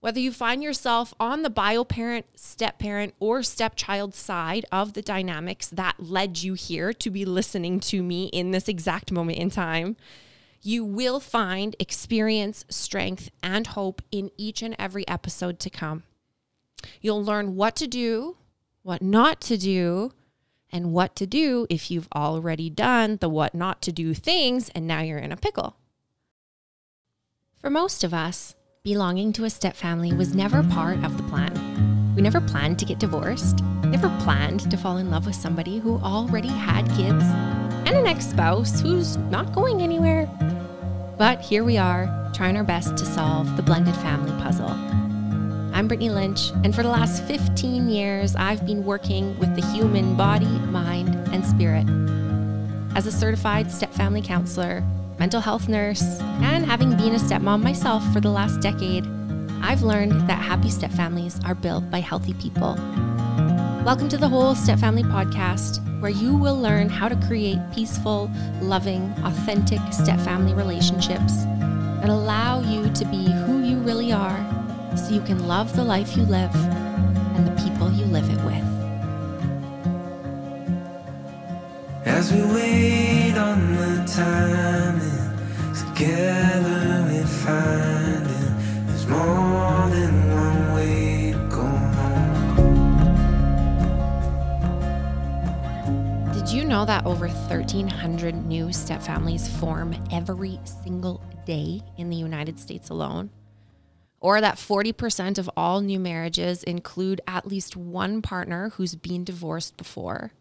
Whether you find yourself on the bio parent, step parent, or stepchild side of the dynamics that led you here to be listening to me in this exact moment in time, you will find experience, strength, and hope in each and every episode to come. You'll learn what to do, what not to do, and what to do if you've already done the what not to do things and now you're in a pickle. For most of us, belonging to a step family was never part of the plan. We never planned to get divorced, never planned to fall in love with somebody who already had kids and an ex spouse who's not going anywhere. But here we are, trying our best to solve the blended family puzzle. I'm Brittany Lynch, and for the last 15 years, I've been working with the human body, mind, and spirit. As a certified step family counselor, mental health nurse, and having been a stepmom myself for the last decade, I've learned that happy step families are built by healthy people. Welcome to the Whole Step Family podcast, where you will learn how to create peaceful, loving, authentic step family relationships that allow you to be who you really are so you can love the life you live and the people you live it with. As we wait on the timing, Did you know that over 1,300 new step families form every single day in the United States alone? Or that 40% of all new marriages include at least one partner who's been divorced before?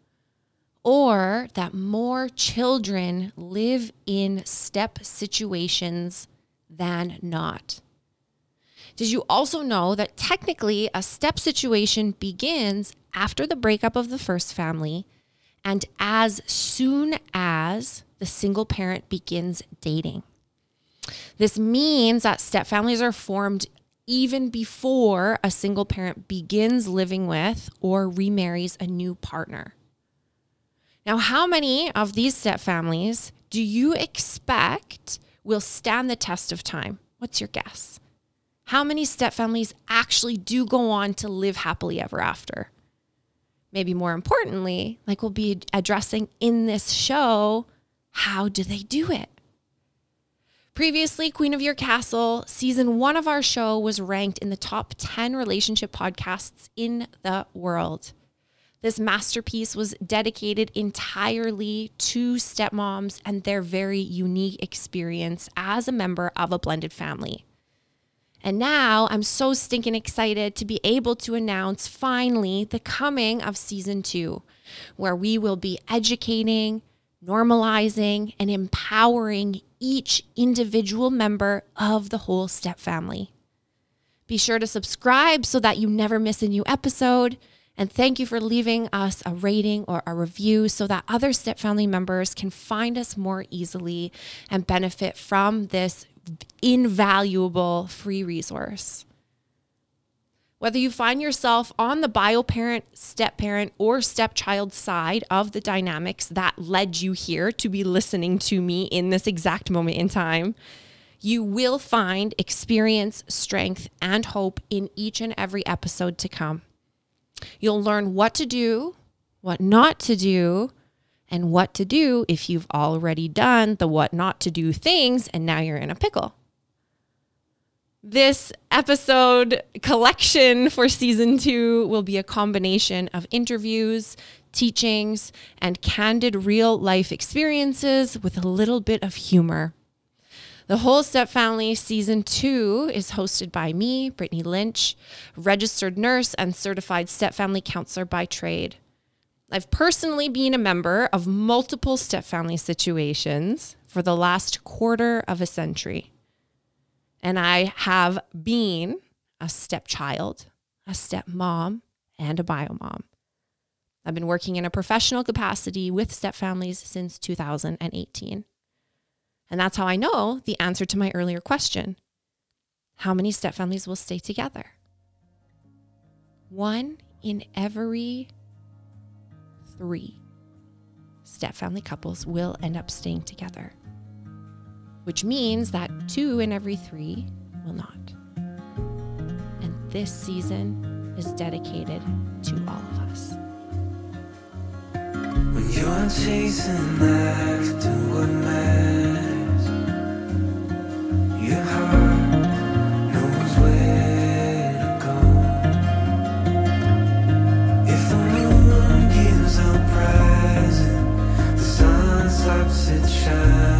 Or that more children live in step situations than not. Did you also know that technically a step situation begins after the breakup of the first family and as soon as the single parent begins dating? This means that step families are formed even before a single parent begins living with or remarries a new partner. Now, how many of these step families do you expect will stand the test of time? What's your guess? How many step families actually do go on to live happily ever after? Maybe more importantly, like we'll be addressing in this show, how do they do it? Previously, Queen of Your Castle, season one of our show was ranked in the top 10 relationship podcasts in the world. This masterpiece was dedicated entirely to stepmoms and their very unique experience as a member of a blended family. And now I'm so stinking excited to be able to announce finally the coming of season two, where we will be educating, normalizing, and empowering each individual member of the whole step family. Be sure to subscribe so that you never miss a new episode. And thank you for leaving us a rating or a review so that other step family members can find us more easily and benefit from this invaluable free resource. Whether you find yourself on the bio parent, step parent, or stepchild side of the dynamics that led you here to be listening to me in this exact moment in time, you will find experience, strength, and hope in each and every episode to come. You'll learn what to do, what not to do, and what to do if you've already done the what not to do things and now you're in a pickle. This episode collection for season two will be a combination of interviews, teachings, and candid real life experiences with a little bit of humor. The Whole Step Family Season 2 is hosted by me, Brittany Lynch, registered nurse and certified step family counselor by trade. I've personally been a member of multiple step family situations for the last quarter of a century. And I have been a stepchild, a stepmom, and a biomom. I've been working in a professional capacity with step families since 2018. And that's how I know the answer to my earlier question how many step families will stay together? One in every three step family couples will end up staying together, which means that two in every three will not. And this season is dedicated to all of us. When you're chasing after what matters, stops it shining.